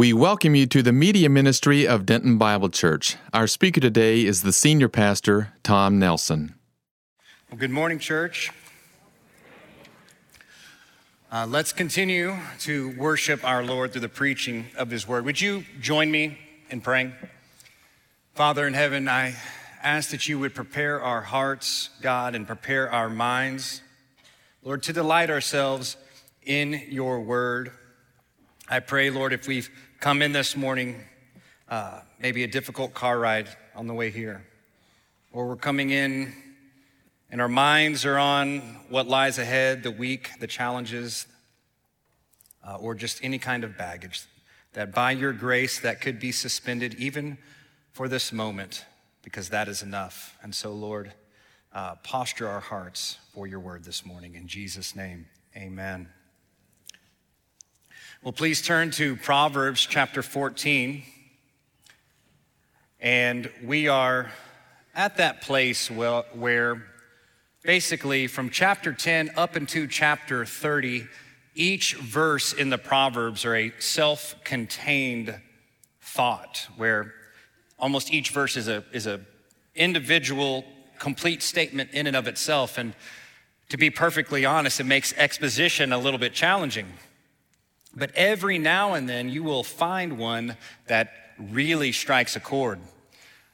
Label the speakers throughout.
Speaker 1: We welcome you to the media ministry of Denton Bible Church. Our speaker today is the senior pastor, Tom Nelson.
Speaker 2: Well, good morning, church. Uh, let's continue to worship our Lord through the preaching of His Word. Would you join me in praying? Father in heaven, I ask that you would prepare our hearts, God, and prepare our minds, Lord, to delight ourselves in your Word. I pray, Lord, if we've come in this morning, uh, maybe a difficult car ride on the way here, or we're coming in and our minds are on what lies ahead, the week, the challenges, uh, or just any kind of baggage, that by your grace that could be suspended even for this moment, because that is enough. And so, Lord, uh, posture our hearts for your word this morning. In Jesus' name, amen. Well, please turn to Proverbs chapter 14. And we are at that place where, basically from chapter 10 up into chapter 30, each verse in the Proverbs are a self contained thought where almost each verse is a, is a individual, complete statement in and of itself. And to be perfectly honest, it makes exposition a little bit challenging but every now and then you will find one that really strikes a chord.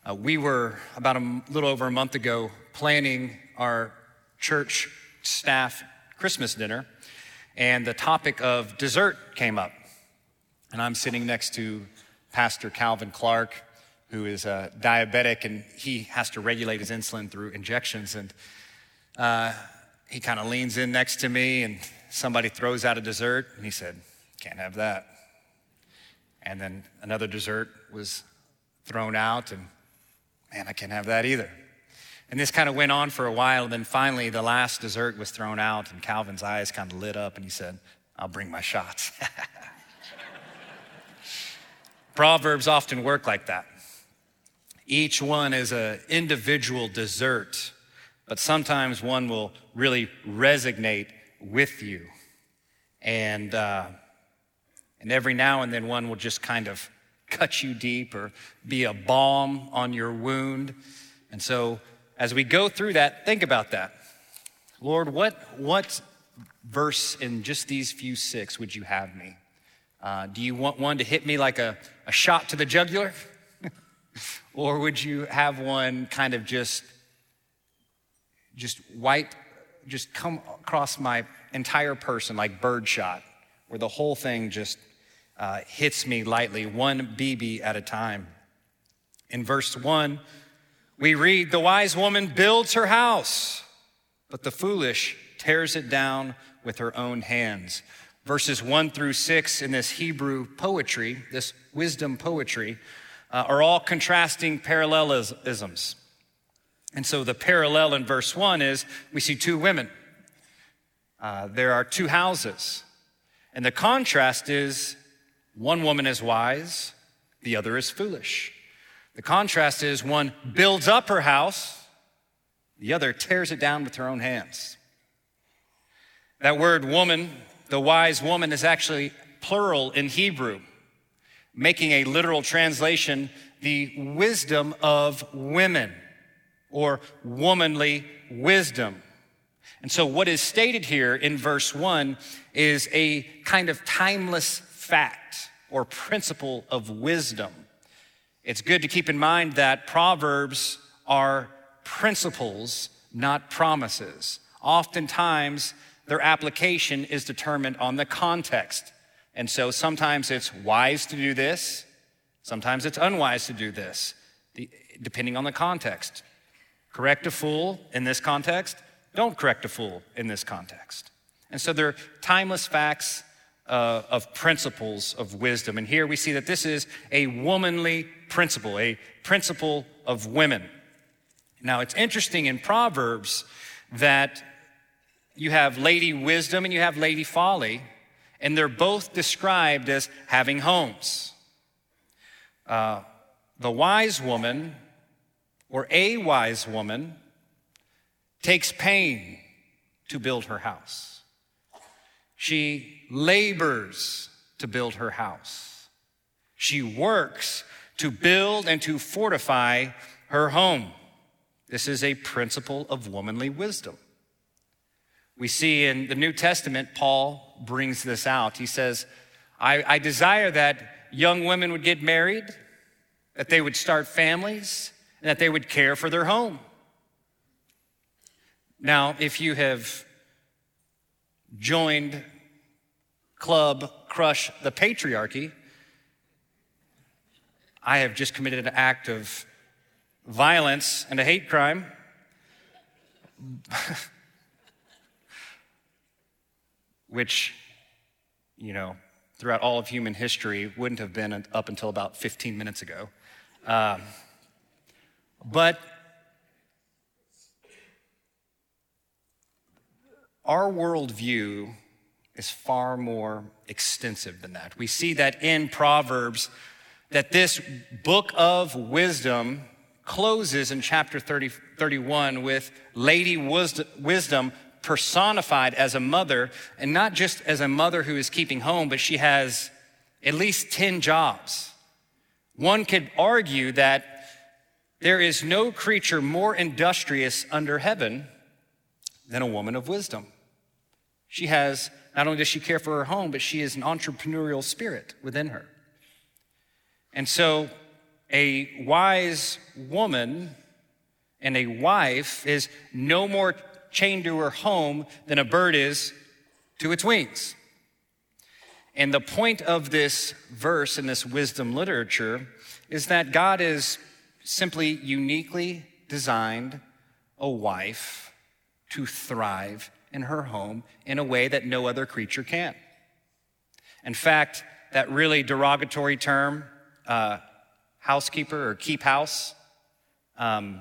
Speaker 2: Uh, we were about a little over a month ago planning our church staff Christmas dinner, and the topic of dessert came up. And I'm sitting next to Pastor Calvin Clark, who is a diabetic, and he has to regulate his insulin through injections. And uh, he kind of leans in next to me, and somebody throws out a dessert, and he said, can't have that. And then another dessert was thrown out, and man, I can't have that either. And this kind of went on for a while, and then finally the last dessert was thrown out, and Calvin's eyes kind of lit up, and he said, I'll bring my shots. Proverbs often work like that. Each one is an individual dessert, but sometimes one will really resonate with you. And uh, and every now and then one will just kind of cut you deep or be a balm on your wound. And so as we go through that, think about that. Lord, what, what verse in just these few six would you have me? Uh, do you want one to hit me like a, a shot to the jugular? or would you have one kind of just, just wipe, just come across my entire person like birdshot? where the whole thing just uh, hits me lightly, one BB at a time. In verse one, we read, The wise woman builds her house, but the foolish tears it down with her own hands. Verses one through six in this Hebrew poetry, this wisdom poetry, uh, are all contrasting parallelisms. And so the parallel in verse one is we see two women. Uh, there are two houses. And the contrast is one woman is wise, the other is foolish. The contrast is one builds up her house, the other tears it down with her own hands. That word woman, the wise woman, is actually plural in Hebrew, making a literal translation the wisdom of women or womanly wisdom. And so, what is stated here in verse one is a kind of timeless fact or principle of wisdom. It's good to keep in mind that Proverbs are principles, not promises. Oftentimes, their application is determined on the context. And so sometimes it's wise to do this, sometimes it's unwise to do this, depending on the context. Correct a fool in this context, don't correct a fool in this context. And so they're timeless facts uh, of principles of wisdom. And here we see that this is a womanly principle, a principle of women. Now, it's interesting in Proverbs that you have Lady Wisdom and you have Lady Folly, and they're both described as having homes. Uh, the wise woman, or a wise woman, takes pain to build her house. She labors to build her house. She works to build and to fortify her home. This is a principle of womanly wisdom. We see in the New Testament, Paul brings this out. He says, I, I desire that young women would get married, that they would start families, and that they would care for their home. Now, if you have joined Club Crush the Patriarchy, I have just committed an act of violence and a hate crime. Which, you know, throughout all of human history wouldn't have been up until about 15 minutes ago. Um, but our worldview is far more extensive than that. We see that in Proverbs that this book of wisdom closes in chapter 30, 31 with Lady Wisdom personified as a mother, and not just as a mother who is keeping home, but she has at least 10 jobs. One could argue that there is no creature more industrious under heaven than a woman of wisdom. She has, not only does she care for her home, but she is an entrepreneurial spirit within her. And so, a wise woman and a wife is no more chained to her home than a bird is to its wings. And the point of this verse in this wisdom literature is that God is simply uniquely designed a wife to thrive in her home in a way that no other creature can. In fact, that really derogatory term, uh, housekeeper or keep house um,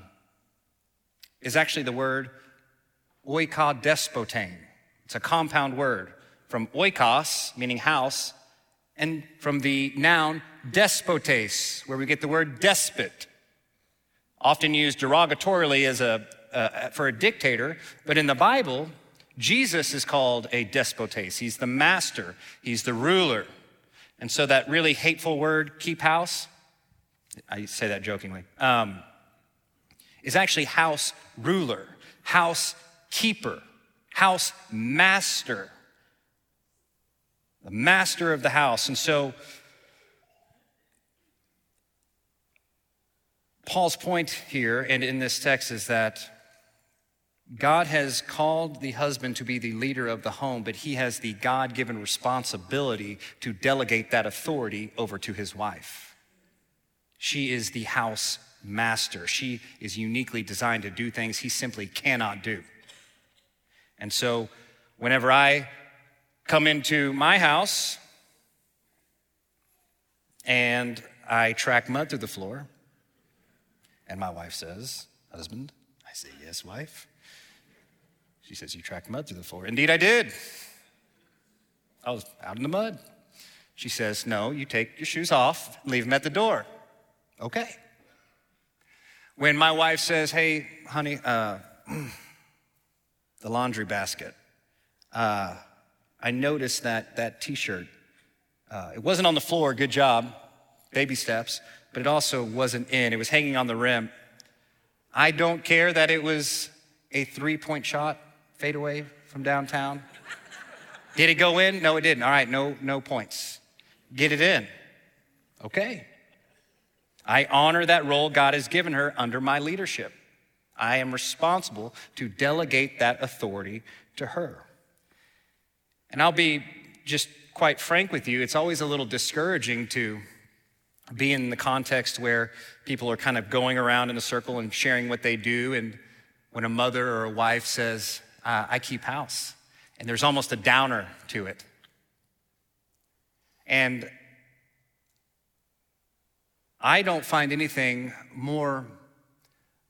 Speaker 2: is actually the word oikodespotein. It's a compound word from oikos, meaning house, and from the noun despotes, where we get the word despot, often used derogatorily as a, uh, for a dictator, but in the Bible, Jesus is called a despotes. He's the master, he's the ruler. And so that really hateful word, keep house, I say that jokingly, um, is actually house ruler, house keeper, house master, the master of the house. And so, Paul's point here and in this text is that God has called the husband to be the leader of the home, but he has the God given responsibility to delegate that authority over to his wife. She is the house master. She is uniquely designed to do things he simply cannot do. And so, whenever I come into my house and I track mud through the floor, and my wife says, Husband, I say, Yes, wife. She says, You tracked mud through the floor. Indeed, I did. I was out in the mud. She says, No, you take your shoes off, and leave them at the door. Okay. When my wife says, Hey, honey, uh, the laundry basket, uh, I noticed that that t shirt, uh, it wasn't on the floor, good job, baby steps, but it also wasn't in. It was hanging on the rim. I don't care that it was a three point shot fadeaway from downtown. Did it go in? No, it didn't. All right, no, no points. Get it in. Okay. I honor that role God has given her under my leadership. I am responsible to delegate that authority to her. And I'll be just quite frank with you, it's always a little discouraging to be in the context where people are kind of going around in a circle and sharing what they do. And when a mother or a wife says, uh, I keep house, and there's almost a downer to it. And I don't find anything more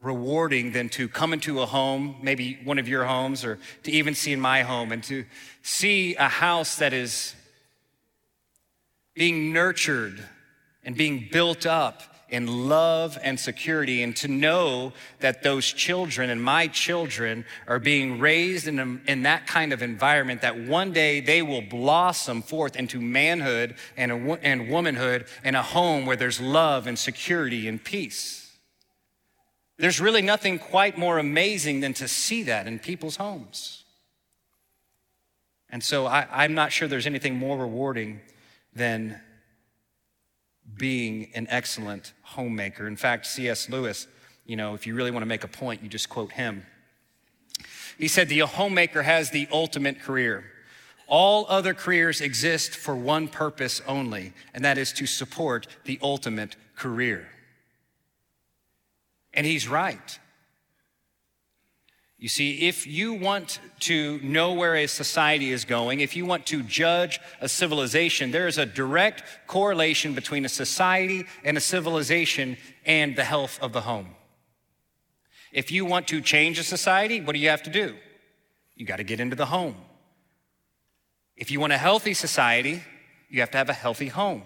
Speaker 2: rewarding than to come into a home, maybe one of your homes, or to even see in my home, and to see a house that is being nurtured and being built up in love and security, and to know that those children and my children are being raised in, a, in that kind of environment that one day they will blossom forth into manhood and, a, and womanhood in a home where there's love and security and peace. There's really nothing quite more amazing than to see that in people's homes. And so I, am not sure there's anything more rewarding than being an excellent homemaker. In fact, C.S. Lewis, you know, if you really want to make a point, you just quote him. He said, The homemaker has the ultimate career. All other careers exist for one purpose only, and that is to support the ultimate career. And he's right. You see, if you want to know where a society is going, if you want to judge a civilization, there is a direct correlation between a society and a civilization and the health of the home. If you want to change a society, what do you have to do? You got to get into the home. If you want a healthy society, you have to have a healthy home.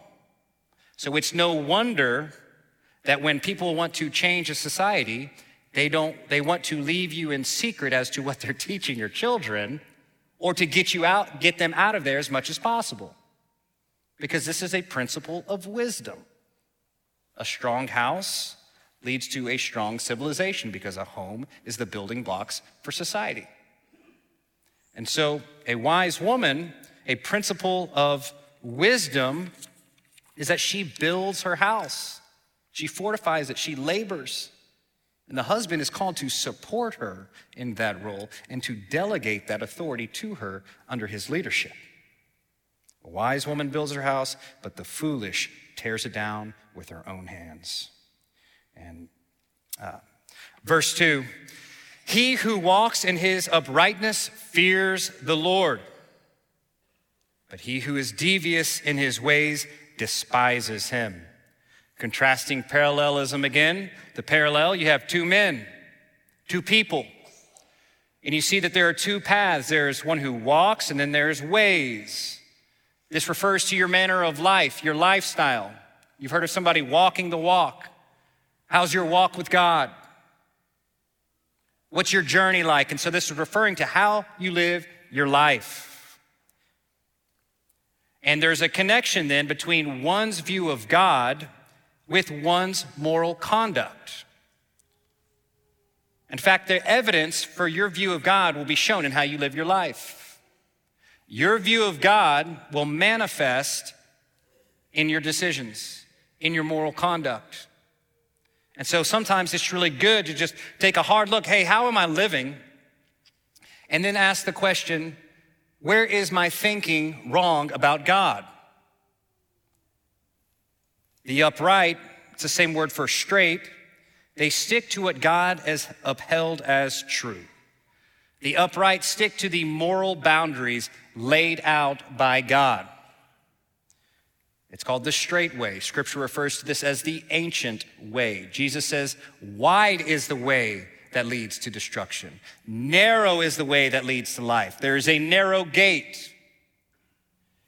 Speaker 2: So it's no wonder that when people want to change a society, they don't they want to leave you in secret as to what they're teaching your children or to get you out get them out of there as much as possible. Because this is a principle of wisdom. A strong house leads to a strong civilization because a home is the building blocks for society. And so, a wise woman, a principle of wisdom is that she builds her house. She fortifies it, she labors. And the husband is called to support her in that role and to delegate that authority to her under his leadership. A wise woman builds her house, but the foolish tears it down with her own hands. And uh, verse 2 He who walks in his uprightness fears the Lord, but he who is devious in his ways despises him. Contrasting parallelism again. The parallel, you have two men, two people. And you see that there are two paths. There's one who walks, and then there's ways. This refers to your manner of life, your lifestyle. You've heard of somebody walking the walk. How's your walk with God? What's your journey like? And so this is referring to how you live your life. And there's a connection then between one's view of God with one's moral conduct. In fact, the evidence for your view of God will be shown in how you live your life. Your view of God will manifest in your decisions, in your moral conduct. And so sometimes it's really good to just take a hard look hey, how am I living? And then ask the question, where is my thinking wrong about God? The upright, it's the same word for straight, they stick to what God has upheld as true. The upright stick to the moral boundaries laid out by God. It's called the straight way. Scripture refers to this as the ancient way. Jesus says, Wide is the way that leads to destruction, narrow is the way that leads to life. There is a narrow gate.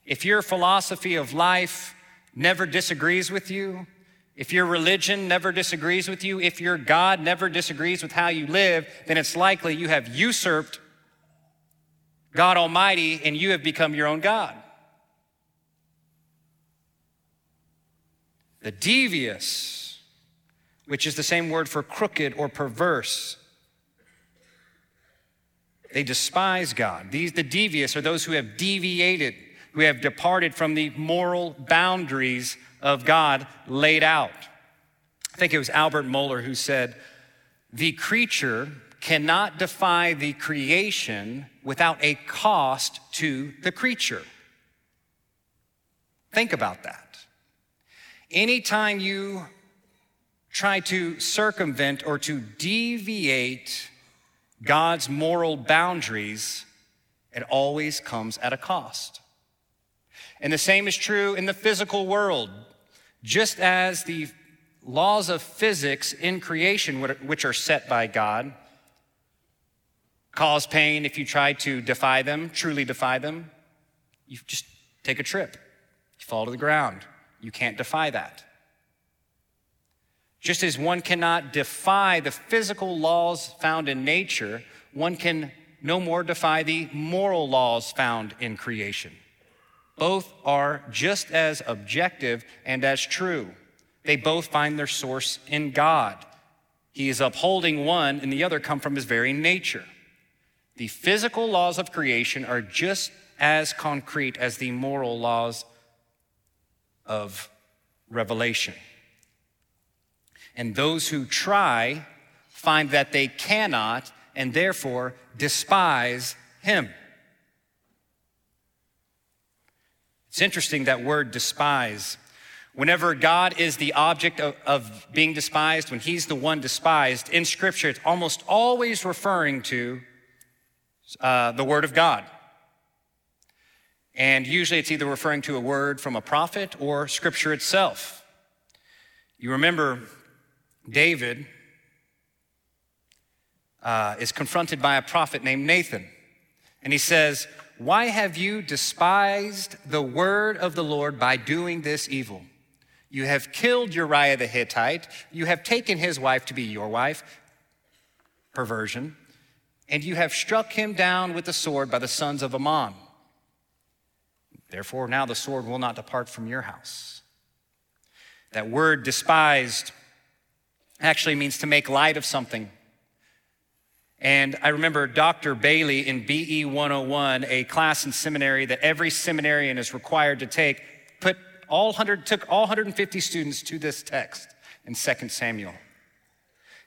Speaker 2: If your philosophy of life never disagrees with you, if your religion never disagrees with you, if your God never disagrees with how you live, then it's likely you have usurped God Almighty and you have become your own God. The devious, which is the same word for crooked or perverse, they despise God. These, the devious, are those who have deviated who have departed from the moral boundaries of God laid out. I think it was Albert Mohler who said, The creature cannot defy the creation without a cost to the creature. Think about that. Anytime you try to circumvent or to deviate God's moral boundaries, it always comes at a cost. And the same is true in the physical world. Just as the laws of physics in creation, which are set by God, cause pain if you try to defy them, truly defy them, you just take a trip. You fall to the ground. You can't defy that. Just as one cannot defy the physical laws found in nature, one can no more defy the moral laws found in creation. Both are just as objective and as true. They both find their source in God. He is upholding one, and the other come from his very nature. The physical laws of creation are just as concrete as the moral laws of revelation. And those who try find that they cannot and therefore despise him. It's interesting that word despise. Whenever God is the object of, of, being despised, when He's the one despised, in Scripture, it's almost always referring to uh, the Word of God. And usually it's either referring to a word from a prophet or Scripture itself. You remember David uh, is confronted by a prophet named Nathan. And he says, Why have you despised the word of the Lord by doing this evil? You have killed Uriah the Hittite. You have taken his wife to be your wife, perversion, and you have struck him down with the sword by the sons of Ammon. Therefore, now the sword will not depart from your house. That word despised actually means to make light of something. And I remember Dr. Bailey in BE 101, a class in seminary that every seminarian is required to take, put all 100, took all 150 students to this text in 2 Samuel.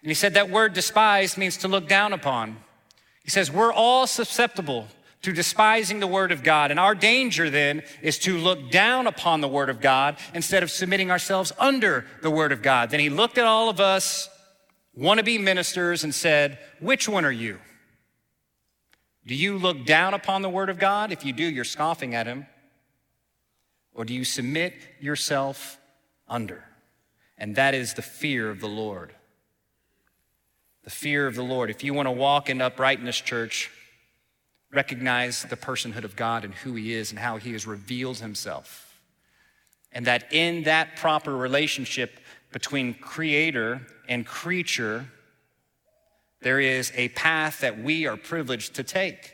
Speaker 2: And he said that word despised means to look down upon. He says, We're all susceptible to despising the word of God. And our danger then is to look down upon the word of God instead of submitting ourselves under the word of God. Then he looked at all of us wannabe ministers and said, Which one are you? Do you look down upon the word of God? If you do, you're scoffing at him. Or do you submit yourself under? And that is the fear of the Lord. The fear of the Lord. If you want to walk in uprightness, church, recognize the personhood of God and who He is and how He has revealed Himself. And that in that proper relationship between Creator and creature, there is a path that we are privileged to take.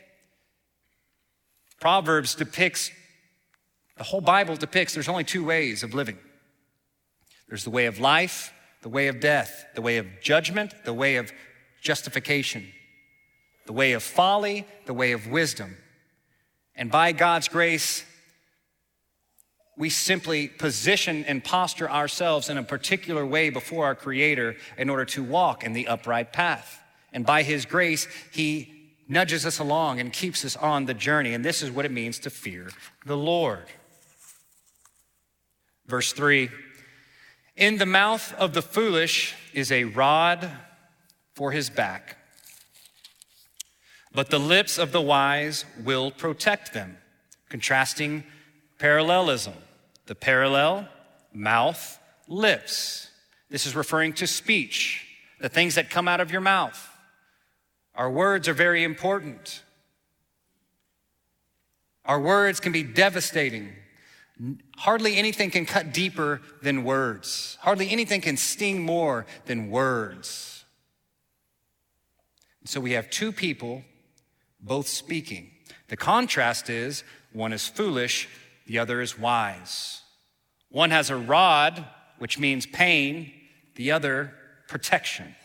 Speaker 2: Proverbs depicts, the whole Bible depicts there's only two ways of living there's the way of life, the way of death, the way of judgment, the way of justification the way of folly, the way of wisdom. And by God's grace, we simply position and posture ourselves in a particular way before our Creator in order to walk in the upright path. And by His grace, He nudges us along and keeps us on the journey. And this is what it means to fear the Lord. Verse 3 In the mouth of the foolish is a rod for his back but the lips of the wise will protect them. Contrasting parallelism. The parallel, mouth, lips. This is referring to speech, the things that come out of your mouth. Our words are very important. Our words can be devastating. Hardly anything can cut deeper than words. Hardly anything can sting more than words. So we have two people both speaking. The contrast is one is foolish, the other is wise. One has a rod, which means pain, the other protection.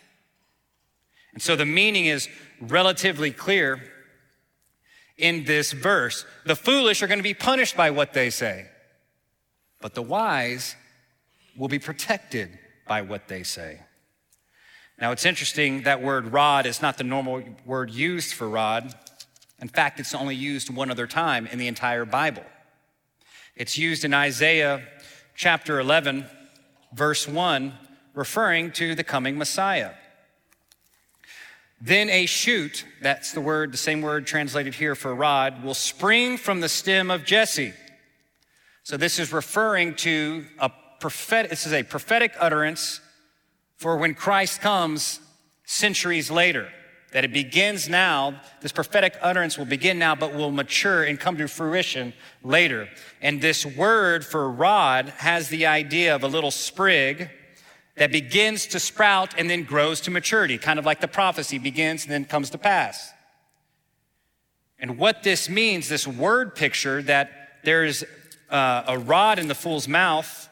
Speaker 2: And so the meaning is relatively clear in this verse. The foolish are going to be punished by what they say, but the wise will be protected by what they say. Now, it's interesting that word rod is not the normal word used for rod. In fact, it's only used one other time in the entire Bible. It's used in Isaiah chapter 11, verse 1, referring to the coming Messiah. Then a shoot, that's the word, the same word translated here for rod, will spring from the stem of Jesse. So this is referring to a prophetic, this is a prophetic utterance for when Christ comes centuries later that it begins now. This prophetic utterance will begin now, but will mature and come to fruition later. And this word for rod has the idea of a little sprig that begins to sprout and then grows to maturity, kind of like the prophecy begins and then comes to pass. And what this means, this word picture that there's uh, a rod in the fool's mouth,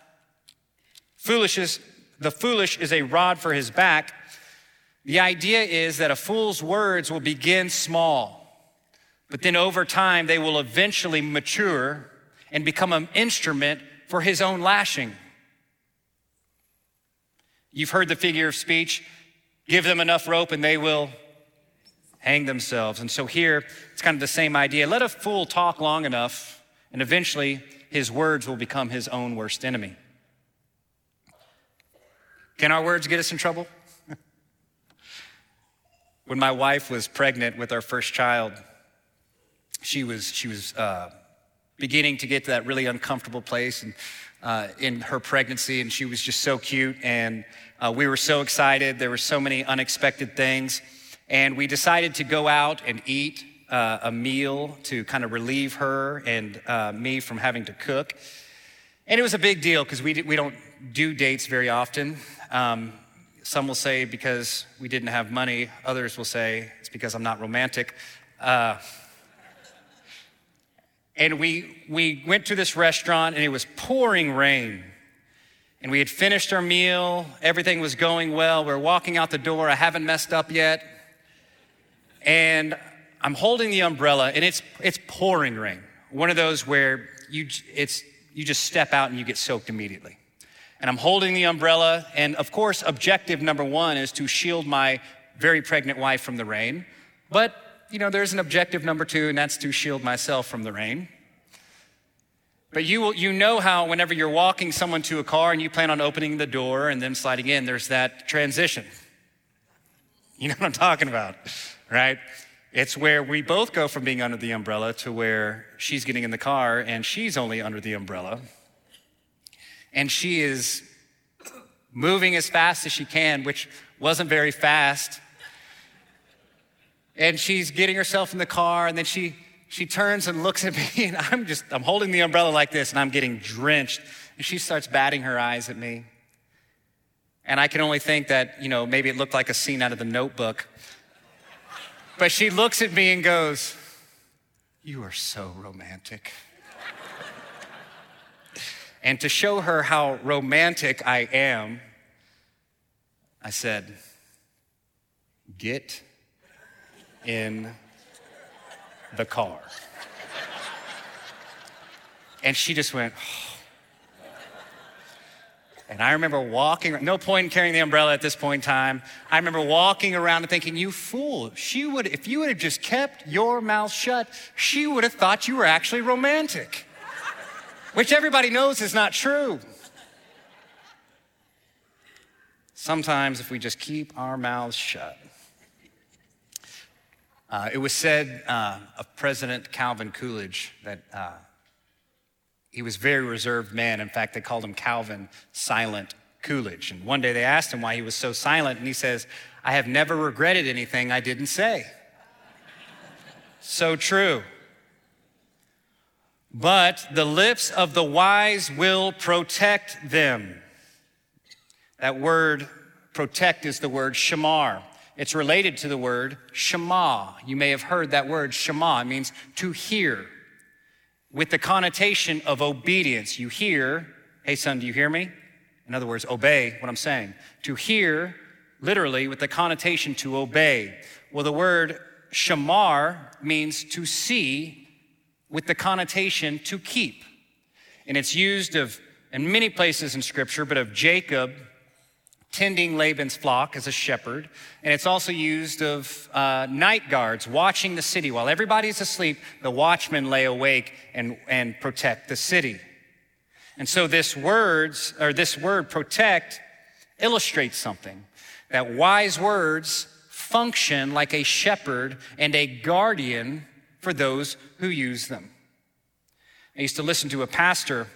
Speaker 2: foolish is, the foolish is a rod for his back. The idea is that a fool's words will begin small, but then over time they will eventually mature and become an instrument for his own lashing. You've heard the figure of speech give them enough rope and they will hang themselves. And so here, it's kind of the same idea. Let a fool talk long enough, and eventually his words will become his own worst enemy. Can our words get us in trouble? When my wife was pregnant with our first child, she was, she was uh, beginning to get to that really uncomfortable place and, uh, in her pregnancy, and she was just so cute. And uh, we were so excited. There were so many unexpected things. And we decided to go out and eat uh, a meal to kind of relieve her and uh, me from having to cook. And it was a big deal because we, we don't do dates very often. Um, some will say because we didn't have money, others will say it's because I'm not romantic. Uh, and we, we went to this restaurant and it was pouring rain. And we had finished our meal, everything was going well. We we're walking out the door, I haven't messed up yet. And I'm holding the umbrella and it's, it's pouring rain. One of those where you, it's, you just step out and you get soaked immediately. And I'm holding the umbrella. And of course, objective number one is to shield my very pregnant wife from the rain. But you know, there's an objective number two, and that's to shield myself from the rain. But you, will, you know how whenever you're walking someone to a car and you plan on opening the door and then sliding in, there's that transition. You know what I'm talking about, right? It's where we both go from being under the umbrella to where she's getting in the car and she's only under the umbrella. And she is moving as fast as she can, which wasn't very fast. And she's getting herself in the car and then she she turns and looks at me and i'm just i'm holding the umbrella like this and i'm getting drenched. And she starts batting her eyes at me. And i can only think that you know maybe it looked like a scene out of the notebook. But she looks at me and goes you are so romantic and to show her how romantic i am i said get in the car. And she just went, oh. And I remember walking, no point in carrying the umbrella at this point in time. I remember walking around and thinking, you fool, she would, if you would have just kept your mouth shut, she would have thought you were actually romantic, which everybody knows is not true. Sometimes, if we just keep our mouths shut, uh, it was said uh, of President Calvin Coolidge that uh, he was a very reserved man. In fact, they called him Calvin Silent Coolidge. And one day they asked him why he was so silent, and he says, I have never regretted anything I didn't say. so true. But the lips of the wise will protect them. That word protect is the word shamar. It's related to the word Shema. You may have heard that word Shema. It means to hear with the connotation of obedience. You hear, hey son, do you hear me? In other words, obey what I'm saying. To hear, literally, with the connotation to obey. Well, the word shamar means to see with the connotation to keep. And it's used of in many places in scripture, but of Jacob tending Laban's flock as a shepherd. And it's also used of uh, night guards watching the city. While everybody's asleep, the watchmen lay awake and, and protect the city. And so this words, or this word protect illustrates something. That wise words function like a shepherd and a guardian for those who use them. I used to listen to a pastor,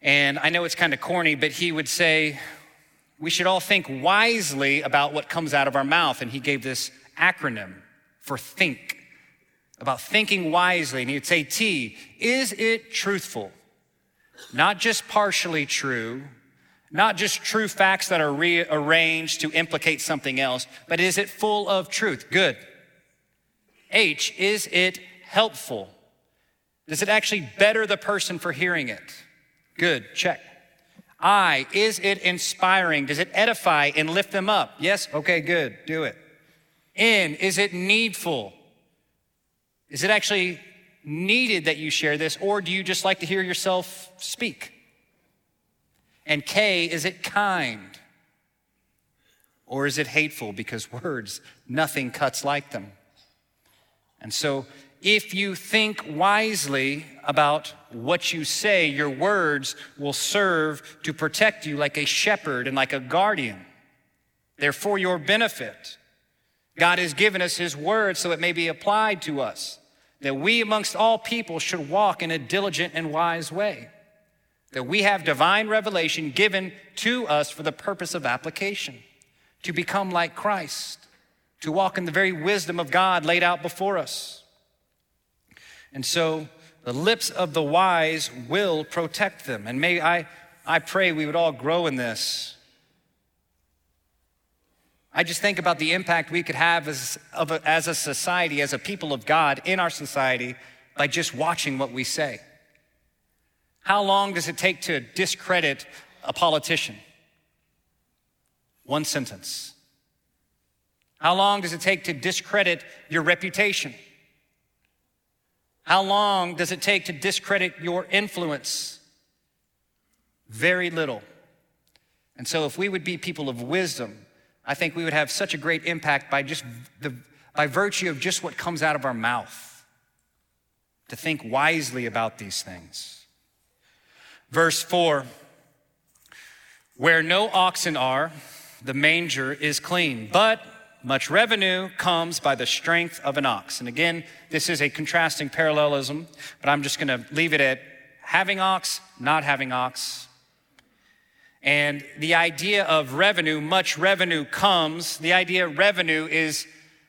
Speaker 2: and I know it's kind of corny, but he would say, we should all think wisely about what comes out of our mouth. And he gave this acronym for think, about thinking wisely. And he'd say, T, is it truthful? Not just partially true, Not just true facts that are rearranged to implicate something else, but is it full of truth? Good. H, is it helpful? Does it actually better the person for hearing it? Good, check. I, is it inspiring? Does it edify and lift them up? Yes? Okay, good, do it. N, is it needful? Is it actually needed that you share this, or do you just like to hear yourself speak? And K, is it kind? Or is it hateful? Because words, nothing cuts like them. And so, if you think wisely about what you say, your words will serve to protect you like a shepherd and like a guardian. They're for your benefit. God has given us His word so it may be applied to us, that we amongst all people should walk in a diligent and wise way, that we have divine revelation given to us for the purpose of application, to become like Christ, to walk in the very wisdom of God laid out before us. And so the lips of the wise will protect them. And may I, I pray we would all grow in this I just think about the impact we could have as, a, as a society, as a people of God in our society by just watching what we say. How long does it take to discredit a politician? One sentence. How long does it take to discredit your reputation? How long does it take to discredit your influence? Very little. And so, if we would be people of wisdom, I think we would have such a great impact by just the, by virtue of just what comes out of our mouth to think wisely about these things. Verse 4 Where no oxen are, the manger is clean, but much revenue comes by the strength of an ox. And again, this is a contrasting parallelism, but I'm just going to leave it at having ox, not having ox, and the idea of revenue, much revenue comes. The idea of revenue is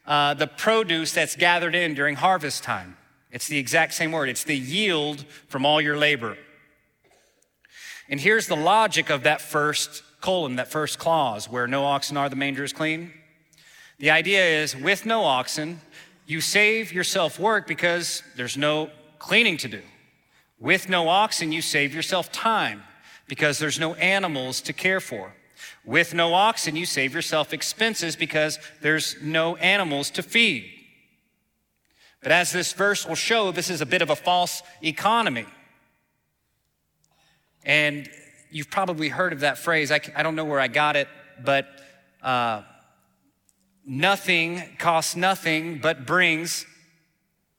Speaker 2: uh, the produce that's gathered in during harvest time. It's the exact same word. It's the yield from all your labor. And here's the logic of that first colon, that first clause, where no oxen are, the manger is clean. The idea is with no oxen, you save yourself work because there's no cleaning to do. With no oxen, you save yourself time because there's no animals to care for. With no oxen, you save yourself expenses because there's no animals to feed. But as this verse will show, this is a bit of a false economy. And you've probably heard of that phrase. I, I don't know where I got it, but uh, nothing costs nothing but brings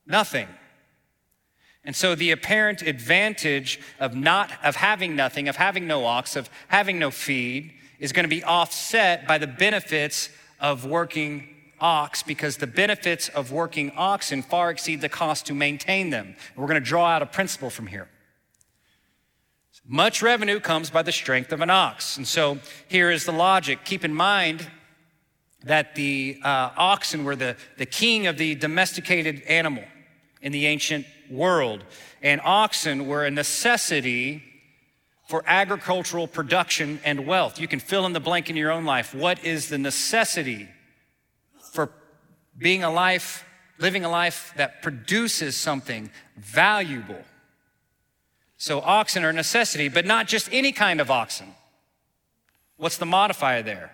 Speaker 2: nothing. And so the apparent advantage of not, of having nothing, of having no ox, of having no feed is going to be offset by the benefits of working ox because the benefits of working oxen far exceed the cost to maintain them. And We're going to draw out a principle from here. Much revenue comes by the strength of an ox. And so here is the logic. Keep in mind that the uh, oxen were the, the king of the domesticated animal in the ancient world. And oxen were a necessity for agricultural production and wealth. You can fill in the blank in your own life. What is the necessity for being a life, living a life that produces something valuable? So, oxen are a necessity, but not just any kind of oxen. What's the modifier there?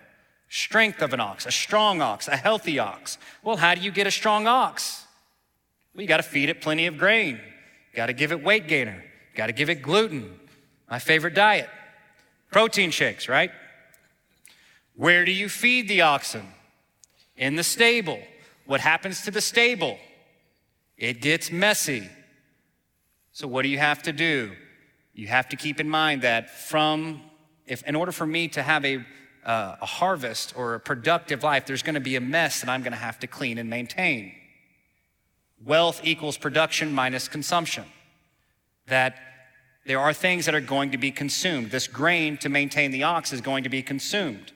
Speaker 2: Strength of an ox, a strong ox, a healthy ox. Well, how do you get a strong ox? Well, you got to feed it plenty of grain. Got to give it weight gainer. Got to give it gluten. My favorite diet. Protein shakes, right? Where do you feed the oxen? In the stable. What happens to the stable? It gets messy. So, what do you have to do? You have to keep in mind that from, if in order for me to have a, uh, a harvest or a productive life, there's going to be a mess that I'm going to have to clean and maintain. Wealth equals production minus consumption. That there are things that are going to be consumed. This grain to maintain the ox is going to be consumed.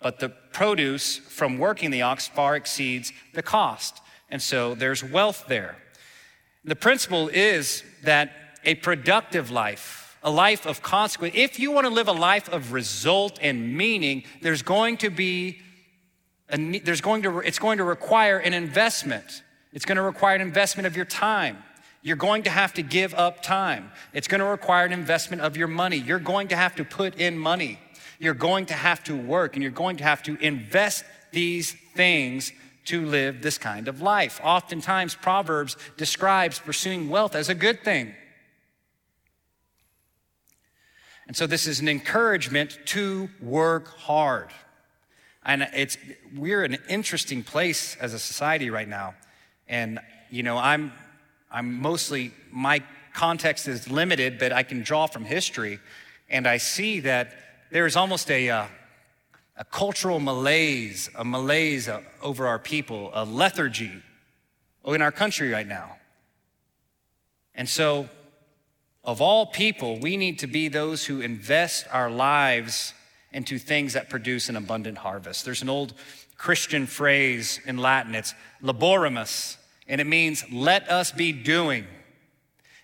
Speaker 2: But the produce from working the ox far exceeds the cost. And so there's wealth there. The principle is that a productive life, a life of consequence, if you want to live a life of result and meaning, there's going to be, a, there's going to, it's going to require an investment. It's going to require an investment of your time. You're going to have to give up time. It's going to require an investment of your money. You're going to have to put in money. You're going to have to work and you're going to have to invest these things to live this kind of life. Oftentimes, Proverbs describes pursuing wealth as a good thing. And so, this is an encouragement to work hard. And it's, we're in an interesting place as a society right now. And, you know, I'm, I'm mostly, my context is limited, but I can draw from history. And I see that there is almost a, uh, a cultural malaise, a malaise over our people, a lethargy in our country right now. And so, of all people, we need to be those who invest our lives into things that produce an abundant harvest. There's an old Christian phrase in Latin, it's laboremus, and it means let us be doing.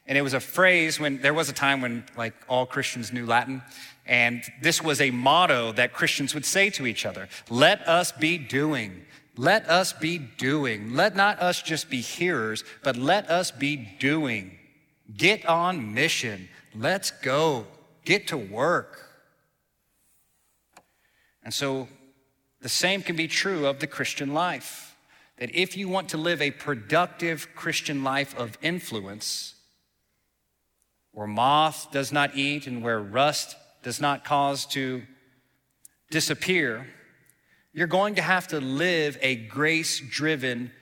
Speaker 2: And it was a phrase when there was a time when like all Christians knew Latin. And this was a motto that Christians would say to each other let us be doing. Let us be doing. Let not us just be hearers, but let us be doing. Get on mission. Let's go. Get to work. And so the same can be true of the Christian life. That if you want to live a productive Christian life of influence, where moth does not eat and where rust does not cause to disappear, you're going to have to live a grace driven,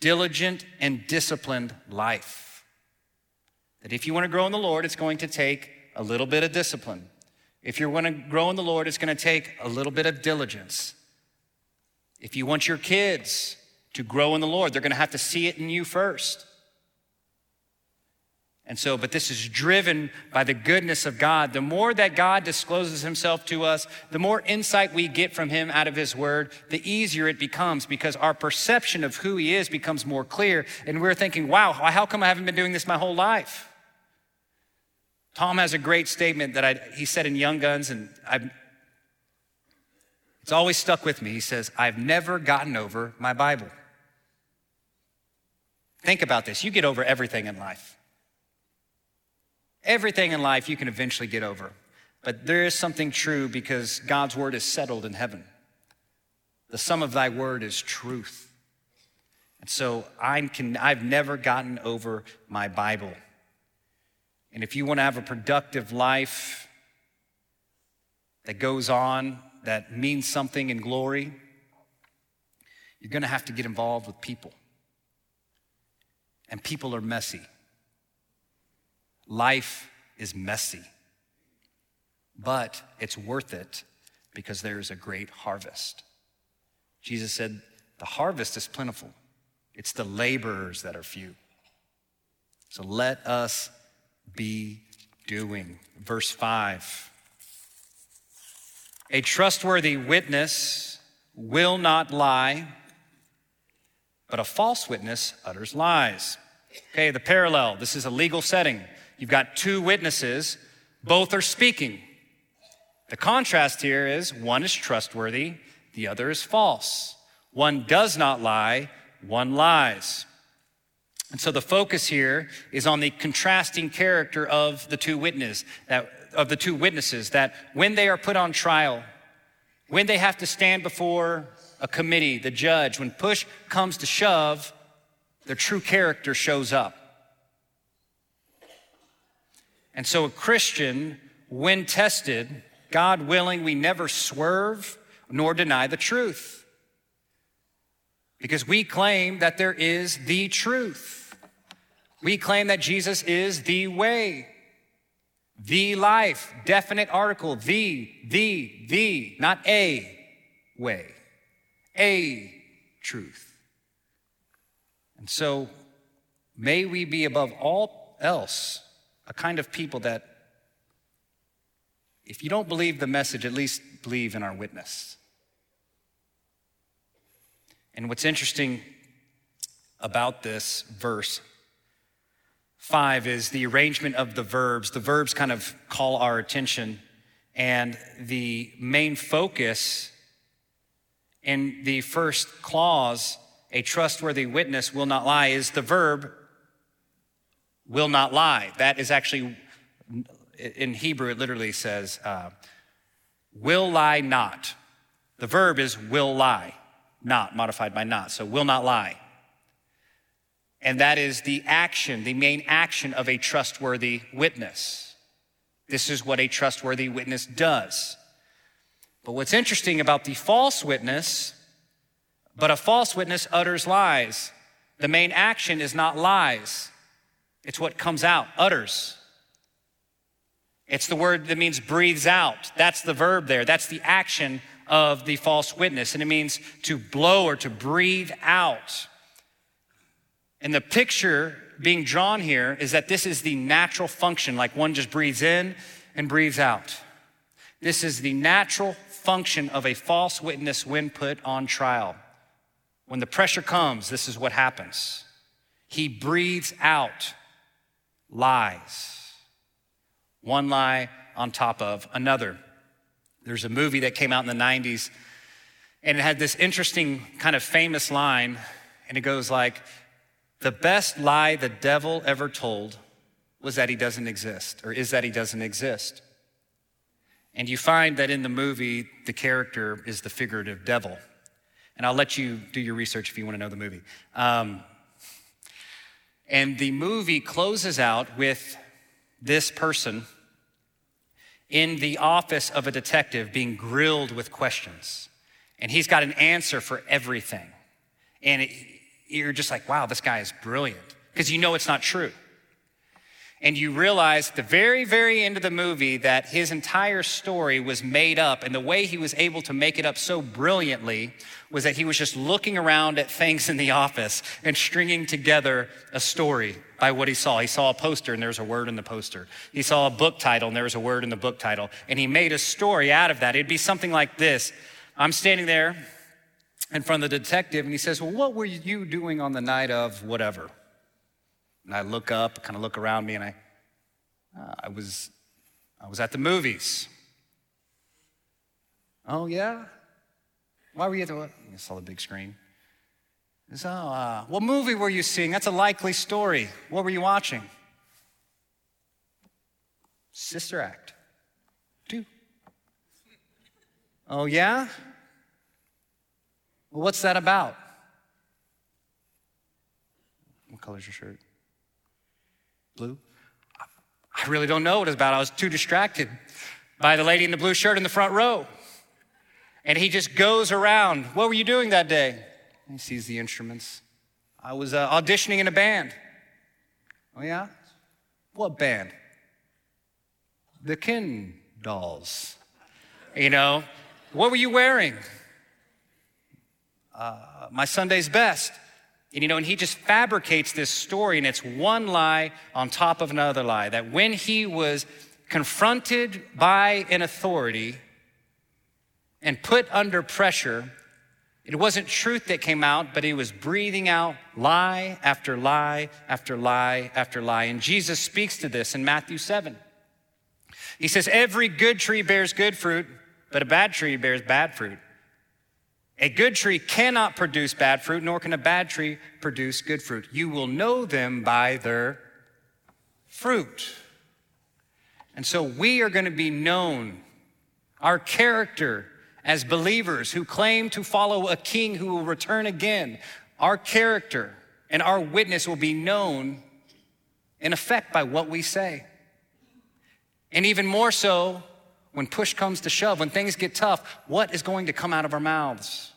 Speaker 2: diligent, and disciplined life. That if you want to grow in the Lord, it's going to take a little bit of discipline. If you want to grow in the Lord, it's going to take a little bit of diligence. If you want your kids to grow in the Lord, they're going to have to see it in you first. And so, but this is driven by the goodness of God. The more that God discloses himself to us, the more insight we get from him out of his word, the easier it becomes because our perception of who he is becomes more clear. And we're thinking, wow, how come I haven't been doing this my whole life? Tom has a great statement that I, he said in Young Guns, and I've, it's always stuck with me. He says, I've never gotten over my Bible. Think about this. You get over everything in life. Everything in life you can eventually get over. But there is something true because God's word is settled in heaven. The sum of thy word is truth. And so I can, I've never gotten over my Bible. And if you want to have a productive life that goes on, that means something in glory, you're going to have to get involved with people. And people are messy. Life is messy, but it's worth it because there's a great harvest. Jesus said, The harvest is plentiful, it's the laborers that are few. So let us be doing. Verse 5 A trustworthy witness will not lie, but a false witness utters lies. Okay, the parallel this is a legal setting. You've got two witnesses, both are speaking. The contrast here is one is trustworthy, the other is false. One does not lie, one lies. And so the focus here is on the contrasting character of the two witnesses that of the two witnesses that when they are put on trial, when they have to stand before a committee, the judge, when push comes to shove, their true character shows up. And so, a Christian, when tested, God willing, we never swerve nor deny the truth. Because we claim that there is the truth. We claim that Jesus is the way, the life, definite article, the, the, the, not a way, a truth. And so, may we be above all else a kind of people that, if you don't believe the message, at least believe in our witness. And what's interesting about this verse 5 is the arrangement of the verbs. The verbs kind of call our attention, and the main focus in the first clause, a trustworthy witness will not lie, is the verb will not lie. That is actually, in Hebrew, it literally says, uh, will lie not. The verb is will lie, not, modified by not. So will not lie. And that is the action, the main action of a trustworthy witness. This is what a trustworthy witness does. But what's interesting about the false witness, but a false witness utters lies. The main action is not lies, it's what comes out, utters. It's the word that means breathes out. That's the verb there. That's the action of the false witness. And it means to blow or to breathe out. And the picture being drawn here is that this is the natural function, like one just breathes in and breathes out. This is the natural function of a false witness when put on trial. When the pressure comes, this is what happens. He breathes out lies, one lie on top of another. There's a movie that came out in the 90s, and it had this interesting kind of famous line, and it goes like, The best lie the devil ever told was that he doesn't exist, or is that he doesn't exist. And you find that in the movie, the character is the figurative devil. And I'll let you do your research if you want to know the movie. Um, and the movie closes out with this person in the office of a detective being grilled with questions. And he's got an answer for everything. And it, you're just like, wow, this guy is brilliant. Because you know it's not true and you realize at the very, very end of the movie that his entire story was made up. And the way he was able to make it up so brilliantly was that he was just looking around at things in the office and stringing together a story by what he saw. He saw a poster and there was a word in the poster. He saw a book title and there was a word in the book title. And he made a story out of that. It'd be something like this I'm standing there in front of the detective and he says, Well, what were you doing on the night of whatever? And I look up, kind of look around me, and I, uh, I was, I was at the movies. Oh yeah, why were you at the? I saw the big screen. So, uh, what movie were you seeing? That's a likely story. What were you watching? Sister Act. Two. Oh, yeah? Well, what's that about? What color's your shirt? Blue? I really don't know what it's about. I was too distracted by the lady in the blue shirt in the front row. And he just goes around. What were you doing that day? He sees the instruments. I was uh, auditioning in a band. Oh, yeah? What band? The Kin Dolls. You know, what were you wearing? Uh, my Sunday's best. And you know, and he just fabricates this story, and it's one lie on top of another lie. That when he was confronted by an authority and put under pressure, it wasn't truth that came out, but he was breathing out lie after lie after lie after lie. And Jesus speaks to this in Matthew 7. He says, Every good tree bears good fruit, but a bad tree bears bad fruit. A good tree cannot produce bad fruit, nor can a bad tree produce good fruit. You will know them by their fruit. And so we are going to be known, our character as believers who claim to follow a king who will return again, our character and our witness will be known in effect by what we say. And even more so, when push comes to shove, when things get tough, what is going to come out of our mouths?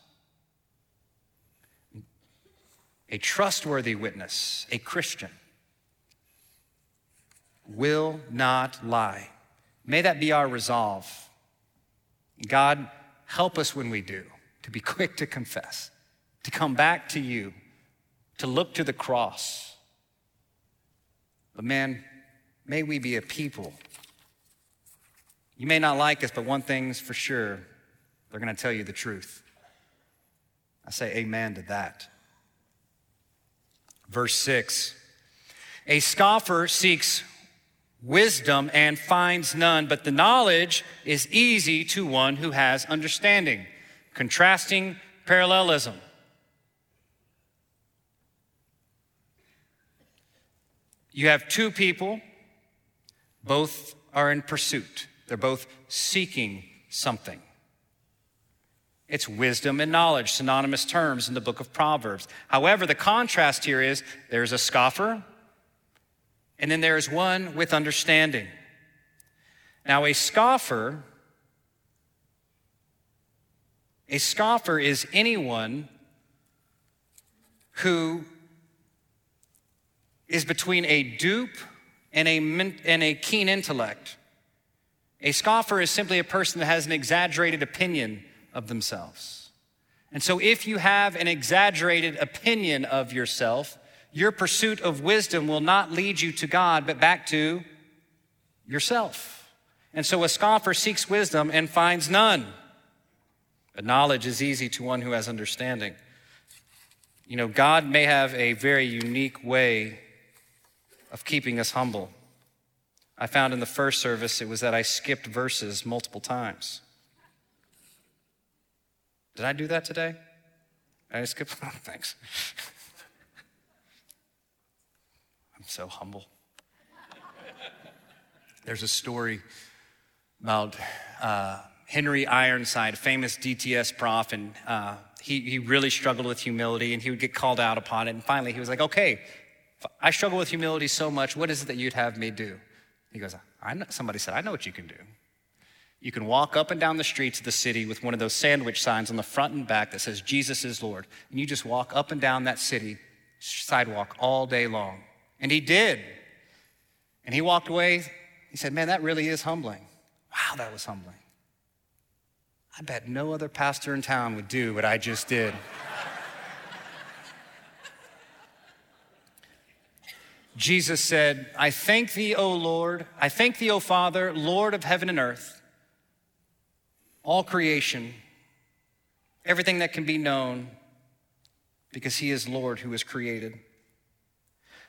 Speaker 2: A trustworthy witness, a Christian, will not lie. May that be our resolve. God, help us when we do to be quick to confess, to come back to you, to look to the cross. But man, may we be a people you may not like us, but one thing's for sure they're going to tell you the truth. I say amen to that. Verse 6 A scoffer seeks wisdom and finds none, but the knowledge is easy to one who has understanding. Contrasting parallelism. You have two people, both are in pursuit. They're both seeking something. It's wisdom and knowledge, synonymous terms in the book of Proverbs. However, the contrast here is there's a scoffer, and then there is one with understanding. Now, a scoffer, a scoffer is anyone who is between a dupe and a, and a keen intellect. A scoffer is simply a person that has an exaggerated opinion of themselves. And so, if you have an exaggerated opinion of yourself, your pursuit of wisdom will not lead you to God, but back to yourself. And so, a scoffer seeks wisdom and finds none. But knowledge is easy to one who has understanding. You know, God may have a very unique way of keeping us humble. I found in the first service it was that I skipped verses multiple times. Did I do that today? I skip? Oh, thanks. I'm so humble. There's a story about uh, Henry Ironside, famous DTS prof, and uh, he, he really struggled with humility and he would get called out upon it. And finally, he was like, okay, I struggle with humility so much. What is it that you'd have me do? He goes, I know, somebody said, I know what you can do. You can walk up and down the streets of the city with one of those sandwich signs on the front and back that says, Jesus is Lord. And you just walk up and down that city sidewalk all day long. And he did. And he walked away. He said, Man, that really is humbling. Wow, that was humbling. I bet no other pastor in town would do what I just did. Jesus said, I thank thee, O Lord. I thank thee, O Father, Lord of heaven and earth, all creation, everything that can be known, because he is Lord who is created.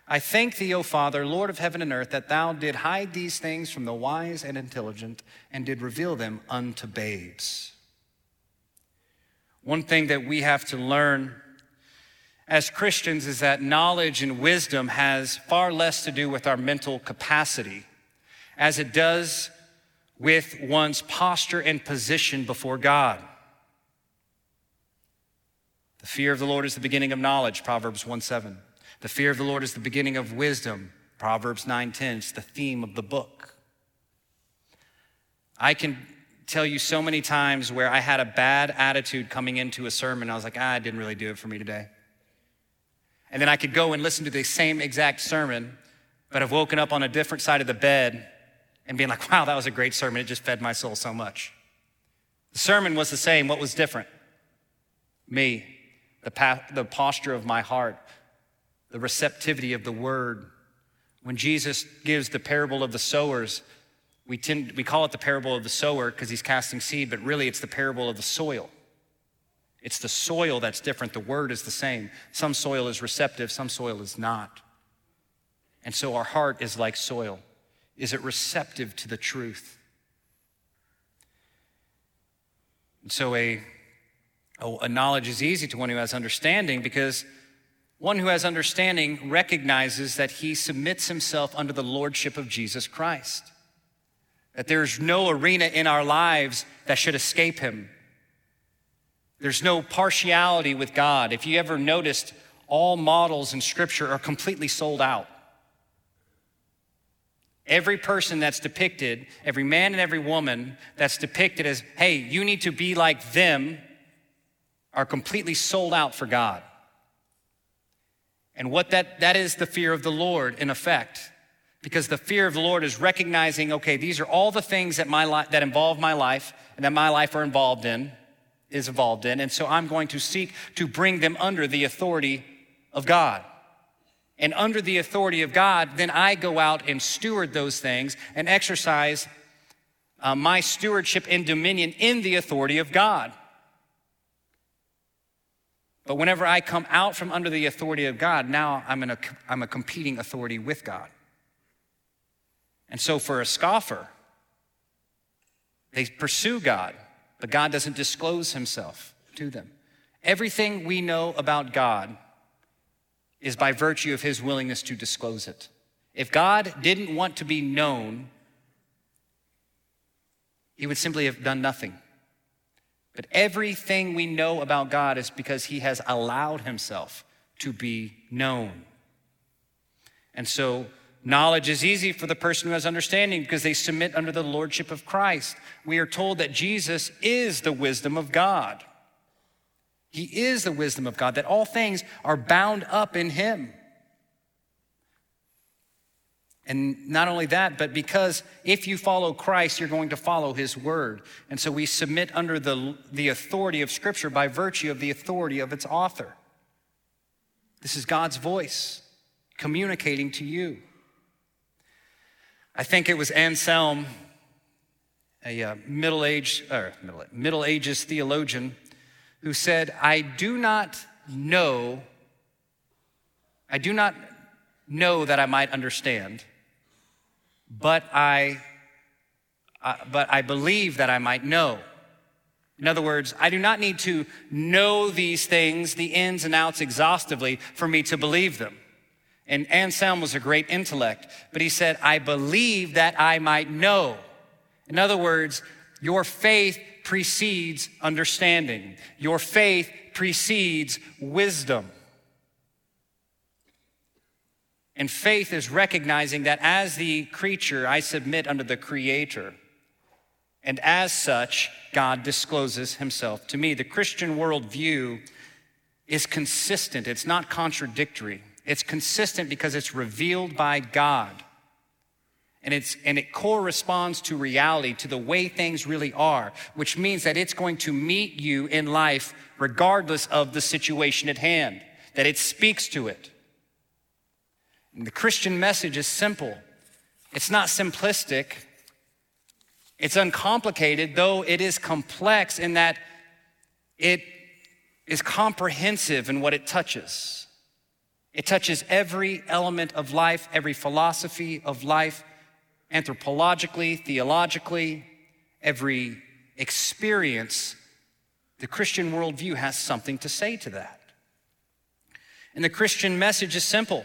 Speaker 2: I thank thee, O Father, Lord of heaven and earth, that thou did hide these things from the wise and intelligent and did reveal them unto babes. One thing that we have to learn as Christians is that knowledge and wisdom has far less to do with our mental capacity as it does with one's posture and position before God. The fear of the Lord is the beginning of knowledge, Proverbs 1 7. The fear of the Lord is the beginning of wisdom, Proverbs 9 10. It's the theme of the book. I can tell you so many times where I had a bad attitude coming into a sermon. I was like, ah, it didn't really do it for me today. And then I could go and listen to the same exact sermon, but I've woken up on a different side of the bed and being like, wow, that was a great sermon. It just fed my soul so much. The sermon was the same. What was different? Me, the, pa- the posture of my heart, the receptivity of the word. When Jesus gives the parable of the sowers, we, tend, we call it the parable of the sower because he's casting seed, but really it's the parable of the soil. It's the soil that's different. The word is the same. Some soil is receptive, some soil is not. And so our heart is like soil. Is it receptive to the truth? And so a, a knowledge is easy to one who has understanding because one who has understanding recognizes that he submits himself under the lordship of Jesus Christ. That there's no arena in our lives that should escape him. There's no partiality with God. If you ever noticed, all models in Scripture are completely sold out. Every person that's depicted, every man and every woman that's depicted as, hey, you need to be like them, are completely sold out for God. And what that, that is the fear of the Lord in effect. Because the fear of the Lord is recognizing, okay, these are all the things that my life that involve my life and that my life are involved in is involved in. And so I'm going to seek to bring them under the authority of God. And under the authority of God, then I go out and steward those things and exercise uh, my stewardship and dominion in the authority of God. But whenever I come out from under the authority of God, now I'm, in a, I'm a competing authority with God. And so for a scoffer, they pursue God, but God doesn't disclose himself to them. Everything we know about God is by virtue of his willingness to disclose it. If God didn't want to be known, he would simply have done nothing. But everything we know about God is because he has allowed himself to be known. And so, knowledge is easy for the person who has understanding because they submit under the lordship of Christ. We are told that Jesus is the wisdom of God. He is the wisdom of God, that all things are bound up in him. And not only that, but because if you follow Christ, you're going to follow his word. And so we submit under the, the authority of Scripture by virtue of the authority of its author. This is God's voice communicating to you. I think it was Anselm, a uh, middle age or middle, middle ages theologian, who said, I do not know, I do not know that I might understand but I, uh, but I believe that I might know. In other words, I do not need to know these things, the ins and outs exhaustively for me to believe them. And Anselm was a great intellect, but he said, I believe that I might know. In other words, your faith precedes understanding. Your faith precedes wisdom. And faith is recognizing that as the creature, I submit under the Creator. And as such, God discloses himself to me. The Christian worldview is consistent, it's not contradictory. It's consistent because it's revealed by God. And, it's, and it corresponds to reality, to the way things really are, which means that it's going to meet you in life regardless of the situation at hand, that it speaks to it. The Christian message is simple. It's not simplistic. It's uncomplicated, though it is complex in that it is comprehensive in what it touches. It touches every element of life, every philosophy of life, anthropologically, theologically, every experience. The Christian worldview has something to say to that. And the Christian message is simple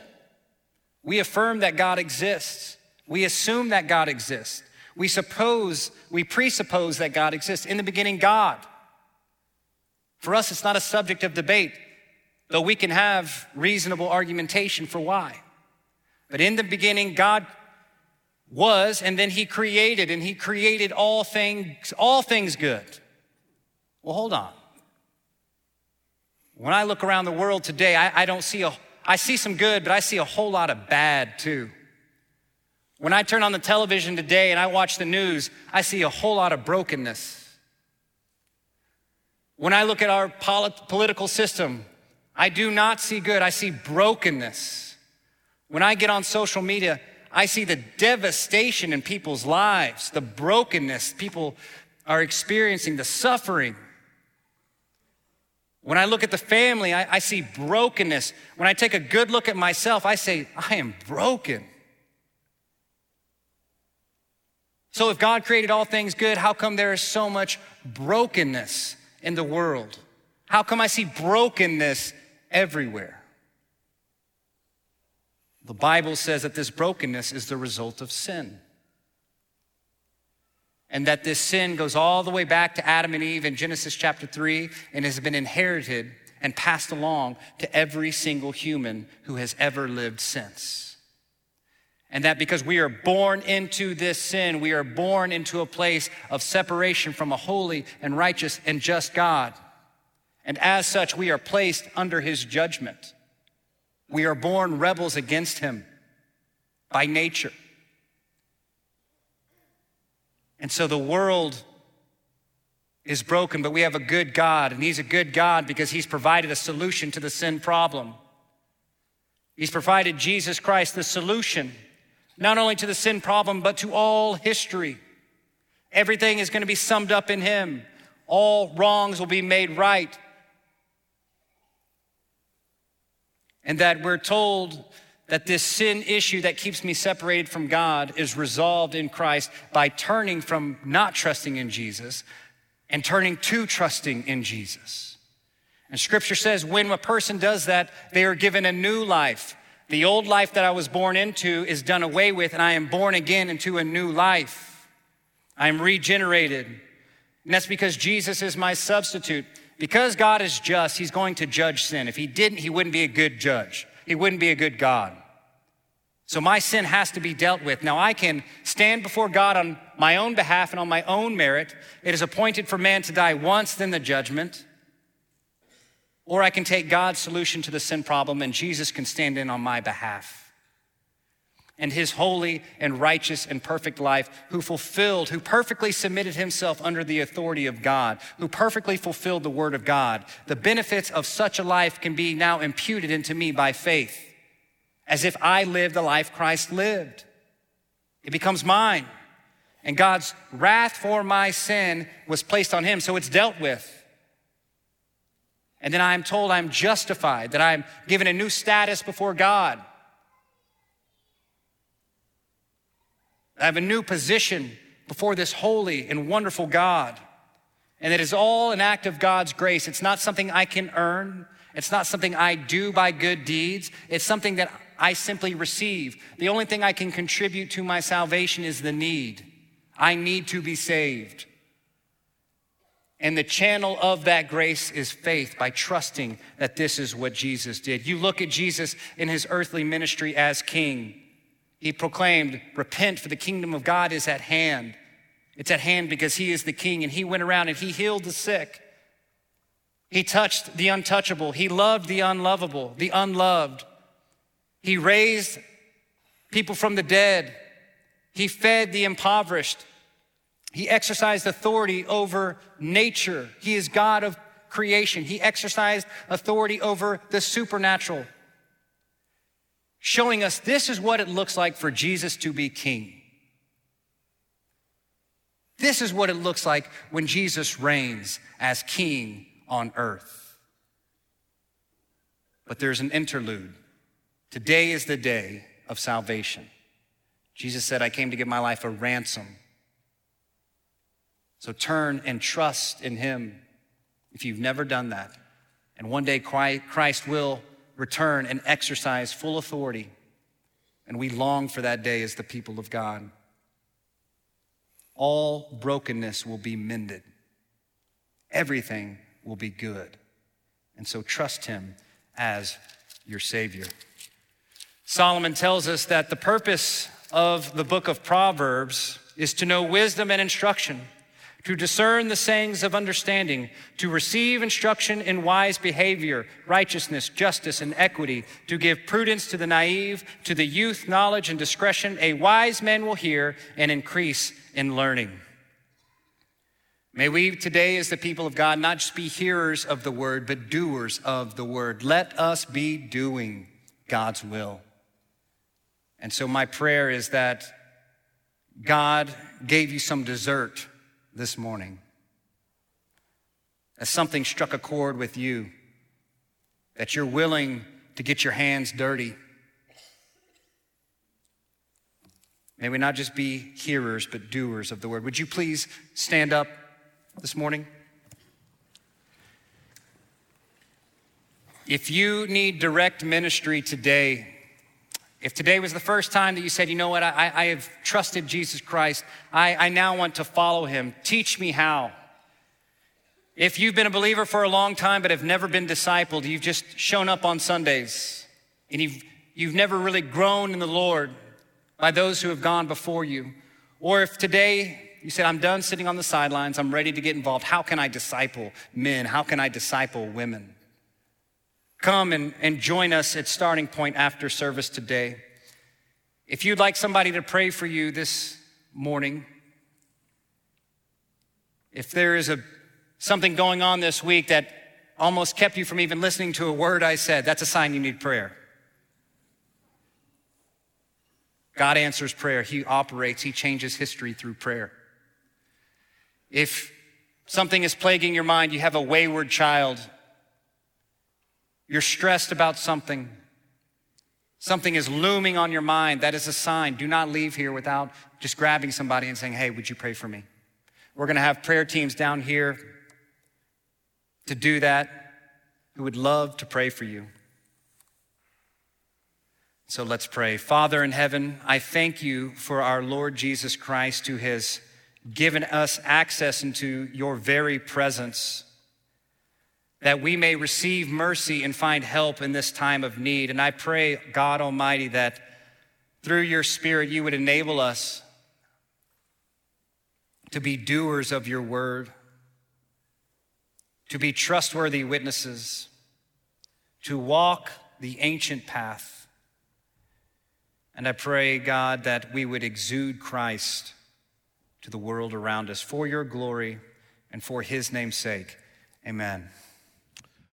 Speaker 2: we affirm that God exists. We assume that God exists. We suppose, we presuppose that God exists. In the beginning, God. For us, it's not a subject of debate, though we can have reasonable argumentation for why. But in the beginning, God was, and then He created, and He created all things, all things good. Well, hold on. When I look around the world today, I, I don't see a I see some good, but I see a whole lot of bad too. When I turn on the television today and I watch the news, I see a whole lot of brokenness. When I look at our polit- political system, I do not see good, I see brokenness. When I get on social media, I see the devastation in people's lives, the brokenness people are experiencing, the suffering. When I look at the family, I, I, see brokenness. When I take a good look at myself, I say, I am broken. So, if God created all things good, how come there is so much brokenness in the world? How come I see brokenness everywhere? The Bible says that this brokenness is the result of sin and that this sin goes all the way back to Adam and Eve in Genesis chapter 3 and has been inherited and passed along to every single human who has ever lived since. And that because we are born into this sin, we are born into a place of separation from a holy and righteous and just God. And as such, we are placed under his judgment. We are born rebels against him by nature. And so the world is broken, but we have a good God, and He's a good God because He's provided a solution to the sin problem. He's provided Jesus Christ the solution, not only to the sin problem, but to all history. Everything is going to be summed up in Him. All wrongs will be made right. And that we're told that this sin issue that keeps me separated from God is resolved in Christ by turning from not trusting in Jesus and turning to trusting in Jesus. And scripture says when a person does that, they are given a new life. The old life that I was born into is done away with, and I am born again into a new life. I am regenerated. And that's because Jesus is my substitute. Because God is just, He's going to judge sin. If He didn't, He wouldn't be a good judge. He wouldn't be a good God. So my sin has to be dealt with. Now I can stand before God on my own behalf and on my own merit. It is appointed for man to die once, then the judgment. Or I can take God's solution to the sin problem and Jesus can stand in on my behalf and his holy and righteous and perfect life, who fulfilled, who perfectly submitted himself under the authority of God, who perfectly fulfilled the word of God. The benefits of such a life can be now imputed into me by faith, as if I lived the life Christ lived. It becomes mine. And God's wrath for my sin was placed on him, so it's dealt with. And then I am told I'm justified, that I'm given a new status before God. I have a new position before this holy and wonderful God. And it is all an act of God's grace. It's not something I can earn. It's not something I do by good deeds. It's something that I simply receive. The only thing I can contribute to my salvation is the need. I need to be saved. And the channel of that grace is faith by trusting that this is what Jesus did. You look at Jesus in his earthly ministry as king. He proclaimed, Repent, for the kingdom of God is at hand. It's at hand because he is the king, and he went around and he healed the sick. He touched the untouchable. He loved the unlovable, the unloved. He raised people from the dead. He fed the impoverished. He exercised authority over nature. He is God of creation. He exercised authority over the supernatural showing us this is what it looks like for Jesus to be king. This is what it looks like when Jesus reigns as king on earth. But there's an interlude. Today is the day of salvation. Jesus said, I came to give my life a ransom. So turn and trust in him if you've never done that. And one day Christ will return and exercise full authority. And we long for that day as the people of God. All brokenness will be mended, everything will be good. And so trust Him as your Savior. Solomon tells us that the purpose of the book of Proverbs is to know wisdom and instruction to discern the sayings of understanding, to receive instruction in wise behavior, righteousness, justice, and equity, to give prudence to the naive, to the youth knowledge and discretion, a wise man will hear and increase in learning. May we today, as the people of God, not just be hearers of the word, but doers of the word. Let us be doing God's will. And so, my prayer is that God gave you some dessert this morning. As something struck a chord with you, that you're willing to get your hands dirty. May we not just be hearers, but doers of the word. Would you please stand up this morning? If you need direct ministry today, if today was the first time that you said, you know what, I, I have trusted Jesus Christ, I, I now want to follow him, teach me how. If you've been a believer for a long time but have never been discipled, you've just shown up on Sundays and you've, you've never really grown in the Lord by those who have gone before you. Or if today you said, I'm done sitting on the sidelines, I'm ready to get involved, how can I disciple men? How can I disciple women? Come and, and join us at Starting Point after service today. If you'd like somebody to pray for you this morning, if there is a, something going on this week that almost kept you from even listening to a word I said, that's a sign you need prayer. God answers prayer. He operates, He changes history through prayer. If something is plaguing your mind, you have a wayward child, you're stressed about something, something is looming on your mind, that is a sign. Do not leave here without just grabbing somebody and saying, Hey, would you pray for me? We're going to have prayer teams down here to do that who would love to pray for you. So let's pray. Father in heaven, I thank you for our Lord Jesus Christ who has given us access into your very presence that we may receive mercy and find help in this time of need. And I pray, God Almighty, that through your Spirit you would enable us to be doers of your word, to be trustworthy witnesses, to walk the ancient path. And I pray, God, that we would exude Christ to the world around us for your glory and for his name's sake. Amen.